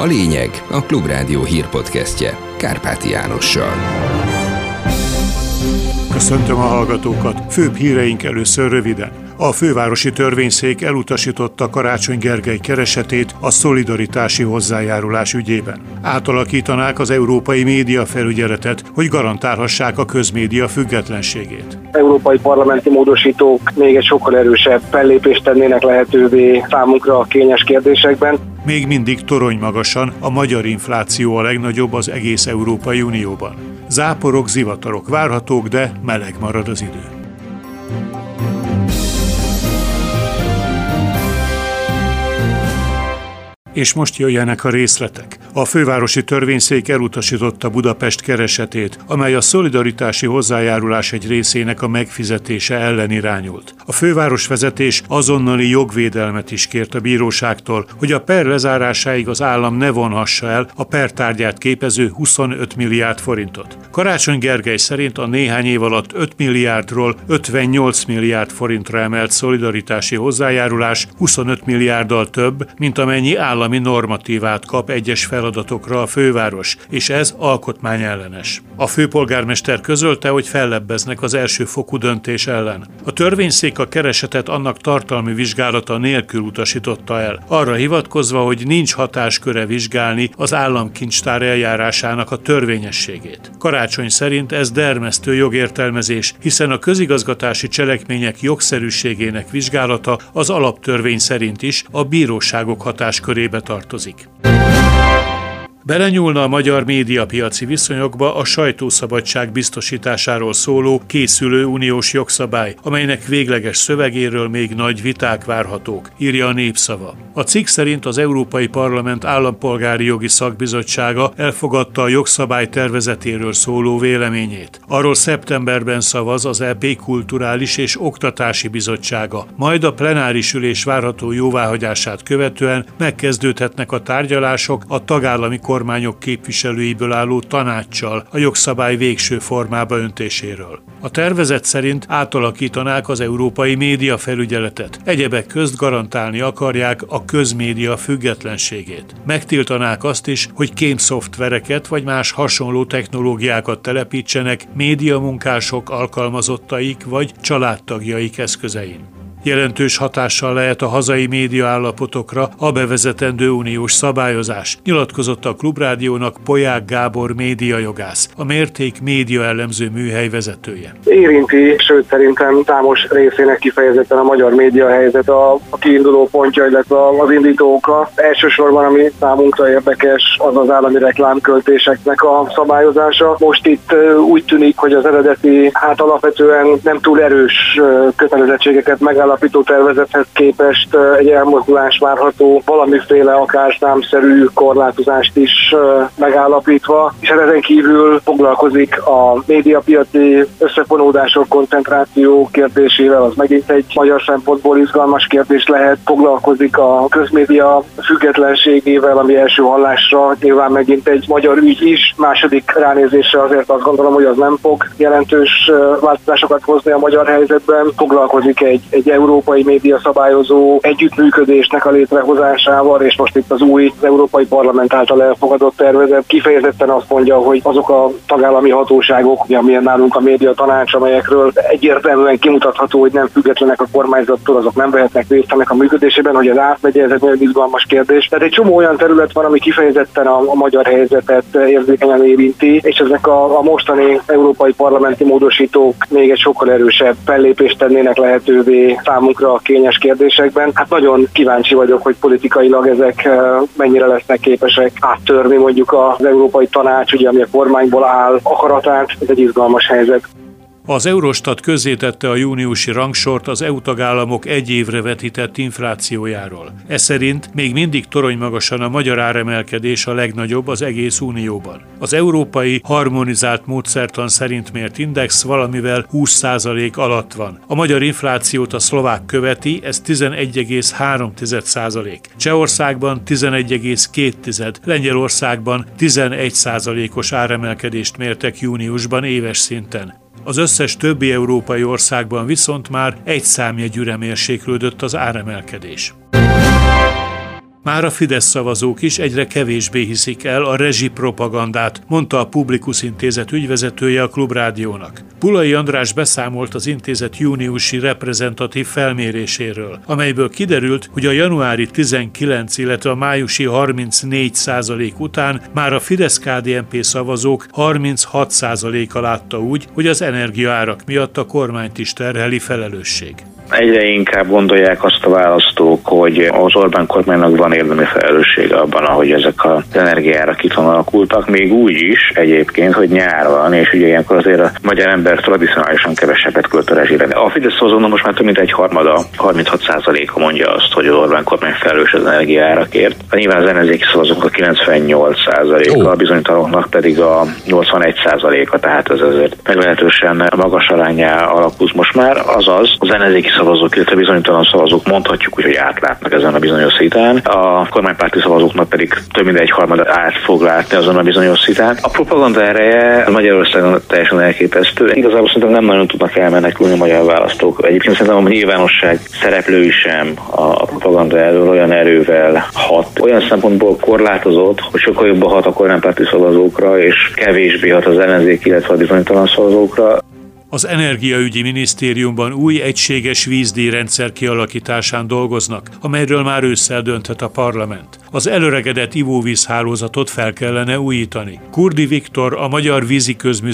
A lényeg a Klubrádió hírpodcastje Kárpáti Jánossal. Köszöntöm a hallgatókat. Főbb híreink először röviden. A fővárosi törvényszék elutasította Karácsony Gergely keresetét a szolidaritási hozzájárulás ügyében. Átalakítanák az európai média felügyeletet, hogy garantálhassák a közmédia függetlenségét. Európai parlamenti módosítók még egy sokkal erősebb fellépést tennének lehetővé számunkra a kényes kérdésekben. Még mindig torony magasan a magyar infláció a legnagyobb az egész Európai Unióban. Záporok, zivatarok várhatók, de meleg marad az idő. És most jöjjenek a részletek. A fővárosi törvényszék elutasította Budapest keresetét, amely a szolidaritási hozzájárulás egy részének a megfizetése ellen irányult. A fővárosvezetés azonnali jogvédelmet is kért a bíróságtól, hogy a per lezárásáig az állam ne vonhassa el a pertárgyát képező 25 milliárd forintot. Karácsony Gergely szerint a néhány év alatt 5 milliárdról 58 milliárd forintra emelt szolidaritási hozzájárulás 25 milliárddal több, mint amennyi állami normatívát kap egyes feladatokra a főváros, és ez alkotmányellenes. A főpolgármester közölte, hogy fellebbeznek az első fokú döntés ellen. A törvényszék a keresetet annak tartalmi vizsgálata nélkül utasította el, arra hivatkozva, hogy nincs hatásköre vizsgálni az államkincstár eljárásának a törvényességét. Karácsony szerint ez dermesztő jogértelmezés, hiszen a közigazgatási cselekmények jogszerűségének vizsgálata az alaptörvény szerint is a bíróságok hatáskörébe tartozik. Belenyúlna a magyar médiapiaci viszonyokba a sajtószabadság biztosításáról szóló készülő uniós jogszabály, amelynek végleges szövegéről még nagy viták várhatók, írja a népszava. A cikk szerint az Európai Parlament állampolgári jogi szakbizottsága elfogadta a jogszabály tervezetéről szóló véleményét. Arról szeptemberben szavaz az EP Kulturális és Oktatási Bizottsága, majd a plenáris ülés várható jóváhagyását követően megkezdődhetnek a tárgyalások a tagállami kormányok képviselőiből álló tanácssal a jogszabály végső formába öntéséről. A tervezet szerint átalakítanák az európai média felügyeletet. Egyebek közt garantálni akarják a közmédia függetlenségét. Megtiltanák azt is, hogy kémszoftvereket vagy más hasonló technológiákat telepítsenek médiamunkások, alkalmazottaik vagy családtagjaik eszközein. Jelentős hatással lehet a hazai média állapotokra a bevezetendő uniós szabályozás, nyilatkozott a Klubrádiónak Poják Gábor médiajogász, a Mérték média elemző műhely vezetője. Érinti, sőt szerintem számos részének kifejezetten a magyar média helyzet a, a kiinduló pontja, illetve az indítóka. Elsősorban, ami számunkra érdekes, az az állami reklámköltéseknek a szabályozása. Most itt úgy tűnik, hogy az eredeti, hát alapvetően nem túl erős kötelezettségeket megáll megállapító tervezethez képest egy elmozdulás várható, valamiféle akár számszerű korlátozást is megállapítva, és ezen kívül foglalkozik a médiapiaci összefonódások koncentráció kérdésével, az megint egy magyar szempontból izgalmas kérdés lehet, foglalkozik a közmédia függetlenségével, ami első hallásra nyilván megint egy magyar ügy is, második ránézésre azért azt gondolom, hogy az nem fog jelentős változásokat hozni a magyar helyzetben, foglalkozik egy, egy európai média szabályozó együttműködésnek a létrehozásával, és most itt az új Európai Parlament által elfogadott tervezet kifejezetten azt mondja, hogy azok a tagállami hatóságok, amilyen nálunk a média tanács, amelyekről egyértelműen kimutatható, hogy nem függetlenek a kormányzattól, azok nem vehetnek részt ennek a működésében, hogy az átmegye, ez egy nagyon izgalmas kérdés. Tehát egy csomó olyan terület van, ami kifejezetten a, a magyar helyzetet érzékenyen érinti, és ezek a, a mostani európai parlamenti módosítók még egy sokkal erősebb fellépést tennének lehetővé számunkra a kényes kérdésekben. Hát nagyon kíváncsi vagyok, hogy politikailag ezek eh, mennyire lesznek képesek áttörni mondjuk az Európai Tanács, ugye, ami a kormányból áll, akaratát. Ez egy izgalmas helyzet. Az Eurostat közzétette a júniusi rangsort az EU tagállamok egy évre vetített inflációjáról. Ez szerint még mindig torony magasan a magyar áremelkedés a legnagyobb az egész unióban. Az európai harmonizált módszertan szerint mért index valamivel 20% alatt van. A magyar inflációt a szlovák követi, ez 11,3%. Csehországban 11,2%, Lengyelországban 11%-os áremelkedést mértek júniusban éves szinten. Az összes többi európai országban viszont már egy számjegyűre mérséklődött az áremelkedés. Már a Fidesz szavazók is egyre kevésbé hiszik el a rezsi propagandát, mondta a Publikus Intézet ügyvezetője a Klubrádiónak. Pulai András beszámolt az intézet júniusi reprezentatív felméréséről, amelyből kiderült, hogy a januári 19, illetve a májusi 34 százalék után már a Fidesz-KDNP szavazók 36 százaléka látta úgy, hogy az energiaárak miatt a kormányt is terheli felelősség. Egyre inkább gondolják azt a választók, hogy az Orbán kormánynak van érdemi felelőssége abban, ahogy ezek az energiára kiton alakultak, még úgy is egyébként, hogy nyár van, és ugye ilyenkor azért a magyar ember tradicionálisan kevesebbet költ a rezsire. A Fidesz szavazónak most már több mint egy harmada, 36%-a mondja azt, hogy az Orbán kormány felelős az energiárakért. Nyilván az ellenzéki szavazók a 98%-a, a bizonytalanoknak pedig a 81%-a, tehát ez azért meglehetősen magas arányá alakul most már. Azaz, az ellenzéki szavazók, illetve bizonytalan szavazók mondhatjuk úgy, hogy átlátnak ezen a bizonyos szitán. A kormánypárti szavazóknak pedig több mint egy harmad át fog látni azon a bizonyos szitán. A propaganda ereje Magyarországon teljesen elképesztő. Igazából szerintem nem nagyon tudnak elmenekülni a magyar választók. Egyébként szerintem a nyilvánosság szereplői sem a propaganda erről olyan erővel hat. Olyan szempontból korlátozott, hogy sokkal jobban hat a kormánypárti szavazókra, és kevésbé hat az ellenzék, illetve a bizonytalan szavazókra. Az Energiaügyi Minisztériumban új egységes vízdíjrendszer kialakításán dolgoznak, amelyről már ősszel dönthet a parlament. Az előregedett ivóvízhálózatot fel kellene újítani. Kurdi Viktor, a Magyar Vízi Közmű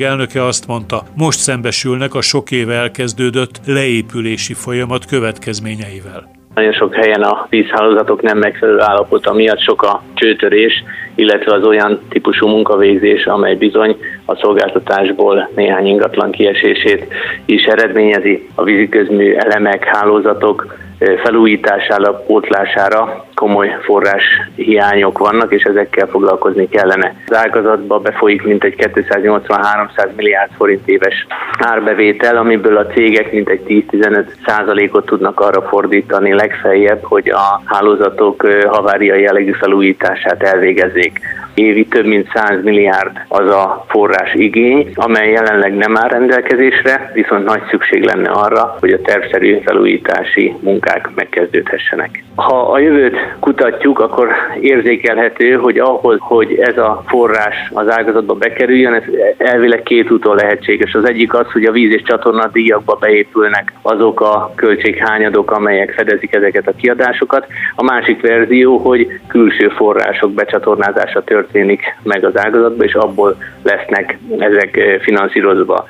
elnöke azt mondta, most szembesülnek a sok éve elkezdődött leépülési folyamat következményeivel. Nagyon sok helyen a vízhálózatok nem megfelelő állapota miatt sok a csőtörés, illetve az olyan típusú munkavégzés, amely bizony a szolgáltatásból néhány ingatlan kiesését is eredményezi. A víziközmű elemek, hálózatok felújítására, pótlására komoly forrás hiányok vannak, és ezekkel foglalkozni kellene. Az ágazatba befolyik mintegy 280-300 milliárd forint éves árbevétel, amiből a cégek mintegy 10-15 százalékot tudnak arra fordítani legfeljebb, hogy a hálózatok havária jellegű felújítását elvégezzék évi több mint 100 milliárd az a forrás igény, amely jelenleg nem áll rendelkezésre, viszont nagy szükség lenne arra, hogy a tervszerű felújítási munkák megkezdődhessenek. Ha a jövőt kutatjuk, akkor érzékelhető, hogy ahhoz, hogy ez a forrás az ágazatba bekerüljön, ez elvileg két úton lehetséges. Az egyik az, hogy a víz és csatorna díjakba beépülnek azok a költséghányadok, amelyek fedezik ezeket a kiadásokat. A másik verzió, hogy külső források becsatornázása történik meg az ágazatba, és abból lesznek ezek finanszírozva.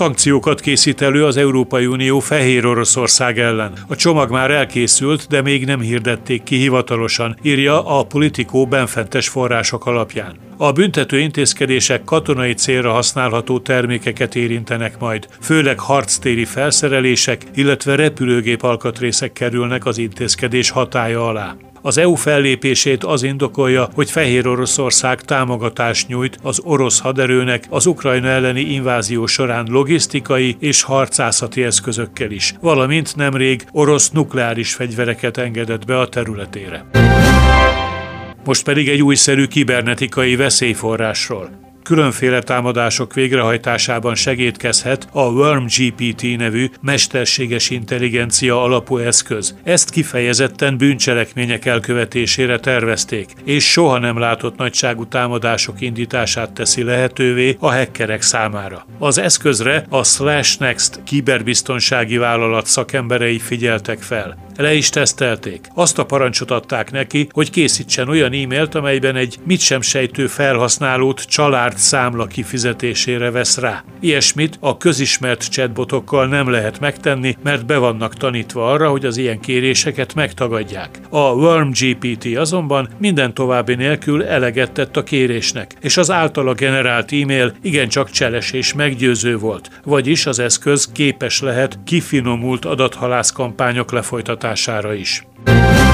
Szankciókat készít elő az Európai Unió Fehér Oroszország ellen. A csomag már elkészült, de még nem hirdették ki hivatalosan, írja a politikó benfentes források alapján. A büntető intézkedések katonai célra használható termékeket érintenek majd, főleg harctéri felszerelések, illetve repülőgép alkatrészek kerülnek az intézkedés hatája alá. Az EU fellépését az indokolja, hogy Fehér Oroszország támogatást nyújt az orosz haderőnek az Ukrajna elleni invázió során logisztikai és harcászati eszközökkel is, valamint nemrég orosz nukleáris fegyvereket engedett be a területére. Most pedig egy újszerű kibernetikai veszélyforrásról különféle támadások végrehajtásában segítkezhet a Worm GPT nevű mesterséges intelligencia alapú eszköz. Ezt kifejezetten bűncselekmények elkövetésére tervezték, és soha nem látott nagyságú támadások indítását teszi lehetővé a hackerek számára. Az eszközre a Slash Next kiberbiztonsági vállalat szakemberei figyeltek fel. Le is tesztelték. Azt a parancsot adták neki, hogy készítsen olyan e-mailt, amelyben egy mit sem sejtő felhasználót család számla kifizetésére vesz rá. Ilyesmit a közismert chatbotokkal nem lehet megtenni, mert be vannak tanítva arra, hogy az ilyen kéréseket megtagadják. A Worm GPT azonban minden további nélkül eleget tett a kérésnek, és az általa generált e-mail igencsak cseles és meggyőző volt, vagyis az eszköz képes lehet kifinomult adathalász kampányok lefolytatására is.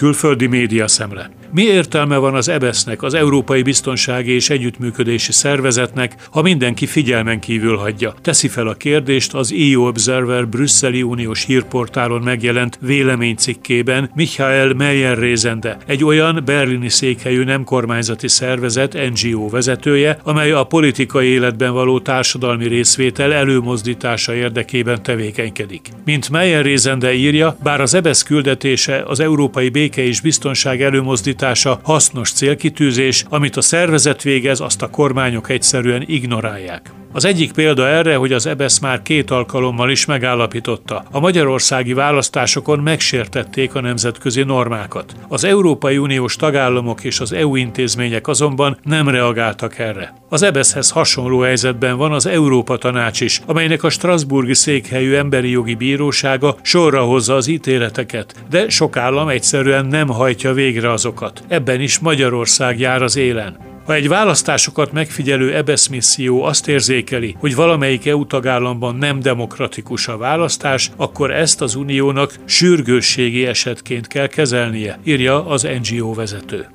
Külföldi média szemle. Mi értelme van az EBESZ-nek, az Európai Biztonsági és Együttműködési Szervezetnek, ha mindenki figyelmen kívül hagyja? Teszi fel a kérdést az EU Observer brüsszeli uniós hírportálon megjelent véleménycikkében Michael Meyer-Rézende, egy olyan berlini székhelyű nem kormányzati szervezet NGO vezetője, amely a politikai életben való társadalmi részvétel előmozdítása érdekében tevékenykedik. Mint Meyer-Rézende írja, bár az EBESZ küldetése az európai béke és biztonság előmozdítása hasznos célkitűzés, amit a szervezet végez, azt a kormányok egyszerűen ignorálják. Az egyik példa erre, hogy az EBESZ már két alkalommal is megállapította. A magyarországi választásokon megsértették a nemzetközi normákat. Az Európai Uniós tagállamok és az EU intézmények azonban nem reagáltak erre. Az EBESZ-hez hasonló helyzetben van az Európa Tanács is, amelynek a Strasburgi székhelyű emberi jogi bírósága sorra hozza az ítéleteket, de sok állam egyszerűen nem hajtja végre azokat. Ebben is Magyarország jár az élen. Ha egy választásokat megfigyelő EBESZ misszió azt érzékeli, hogy valamelyik EU tagállamban nem demokratikus a választás, akkor ezt az uniónak sürgősségi esetként kell kezelnie, írja az NGO vezető.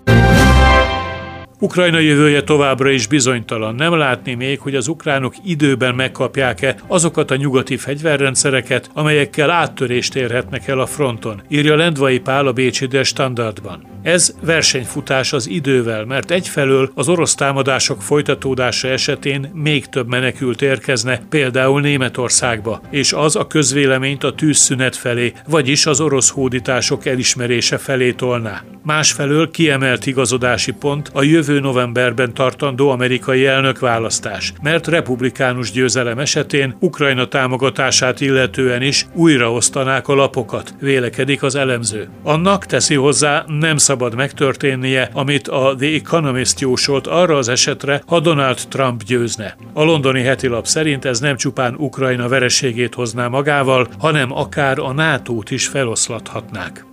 Ukrajna jövője továbbra is bizonytalan. Nem látni még, hogy az ukránok időben megkapják-e azokat a nyugati fegyverrendszereket, amelyekkel áttörést érhetnek el a fronton, írja Lendvai Pál a Bécsi Der Standardban. Ez versenyfutás az idővel, mert egyfelől az orosz támadások folytatódása esetén még több menekült érkezne, például Németországba, és az a közvéleményt a tűzszünet felé, vagyis az orosz hódítások elismerése felé tolná. Másfelől kiemelt igazodási pont a jövő novemberben tartandó amerikai elnökválasztás, mert republikánus győzelem esetén Ukrajna támogatását illetően is újraosztanák a lapokat, vélekedik az elemző. Annak teszi hozzá nem szabad szabad megtörténnie, amit a The Economist jósolt arra az esetre, ha Donald Trump győzne. A londoni hetilap szerint ez nem csupán Ukrajna vereségét hozná magával, hanem akár a NATO-t is feloszlathatnák.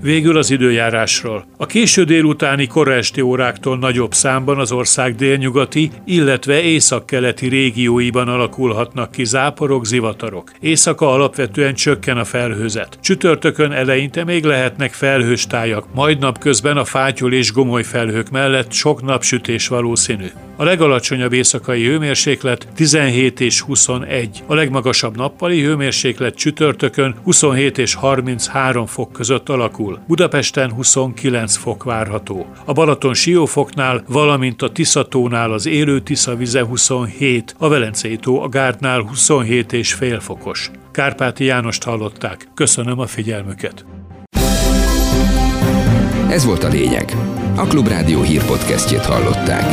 Végül az időjárásról. A késő délutáni kora esti óráktól nagyobb számban az ország délnyugati, illetve északkeleti régióiban alakulhatnak ki záporok, zivatarok. Éjszaka alapvetően csökken a felhőzet. Csütörtökön eleinte még lehetnek felhős tájak, majd napközben a fátyol és gomoly felhők mellett sok napsütés valószínű. A legalacsonyabb éjszakai hőmérséklet 17 és 21. A legmagasabb nappali hőmérséklet csütörtökön 27 és 33 fok között alakul. Budapesten 29 fok várható. A Balaton Siófoknál, valamint a Tiszatónál az élő Tiszavize 27, a Velencei tó a Gárdnál 27 és fél fokos. Kárpáti Jánost hallották. Köszönöm a figyelmüket. Ez volt a lényeg. A Klubrádió hírpodcastjét hallották.